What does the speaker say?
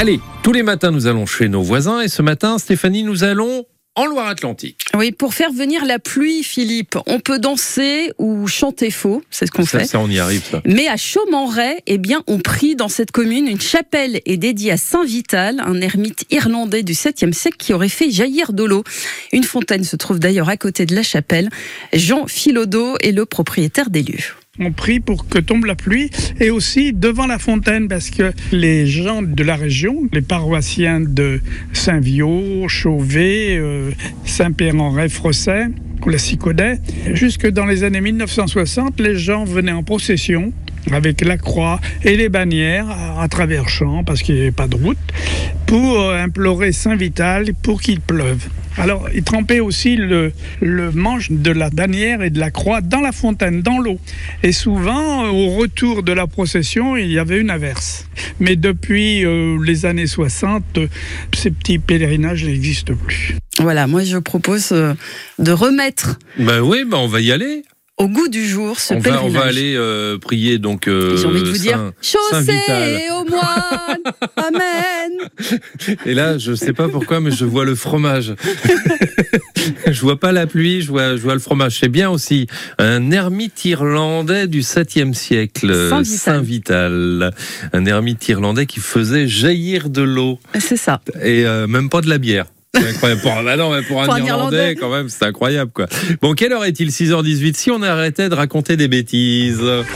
Allez, tous les matins, nous allons chez nos voisins et ce matin, Stéphanie, nous allons en Loire-Atlantique. Oui, pour faire venir la pluie, Philippe, on peut danser ou chanter faux, c'est ce qu'on fait. ça, on y arrive, ça. Mais à Chaumenray, eh bien, on prie dans cette commune une chapelle est dédiée à Saint Vital, un ermite irlandais du 7e siècle qui aurait fait jaillir de l'eau. Une fontaine se trouve d'ailleurs à côté de la chapelle. Jean Philodo est le propriétaire des lieux. On prie pour que tombe la pluie et aussi devant la fontaine parce que les gens de la région, les paroissiens de Saint-Viau, Chauvet, euh, Saint-Péran-Ré, Frosset, la Sicaudet, jusque dans les années 1960, les gens venaient en procession avec la croix et les bannières à, travers champs parce qu'il n'y avait pas de route pour euh, implorer Saint Vital pour qu'il pleuve. Alors, ils trempaient aussi le, le manche de la bannière et de la croix dans la fontaine, dans l'eau. Et souvent, euh, au retour de la procession, il y avait une averse. Mais depuis euh, les années 60, euh, ces petits pèlerinages n'existent plus. Voilà, moi je propose euh, de remettre Ben oui, ben on va y aller. Au goût du jour ce On va, pèlerinage. on va aller euh, prier donc. euh, J'ai envie de vous dire, Saint- Saint Vital. chaussée au moine, amen. Et là, je sais pas pourquoi, mais je vois le fromage. je vois pas la pluie, je vois, je vois le fromage. C'est bien aussi un ermite irlandais du 7e siècle, Saint-Vital. Saint-Vital. Un ermite irlandais qui faisait jaillir de l'eau C'est ça. et euh, même pas de la bière. C'est incroyable. Pour, bah non, mais pour un, Pour un Irlandais, Irlandais. quand même, c'est incroyable, quoi. Bon, quelle heure est-il 6h18 Si on arrêtait de raconter des bêtises.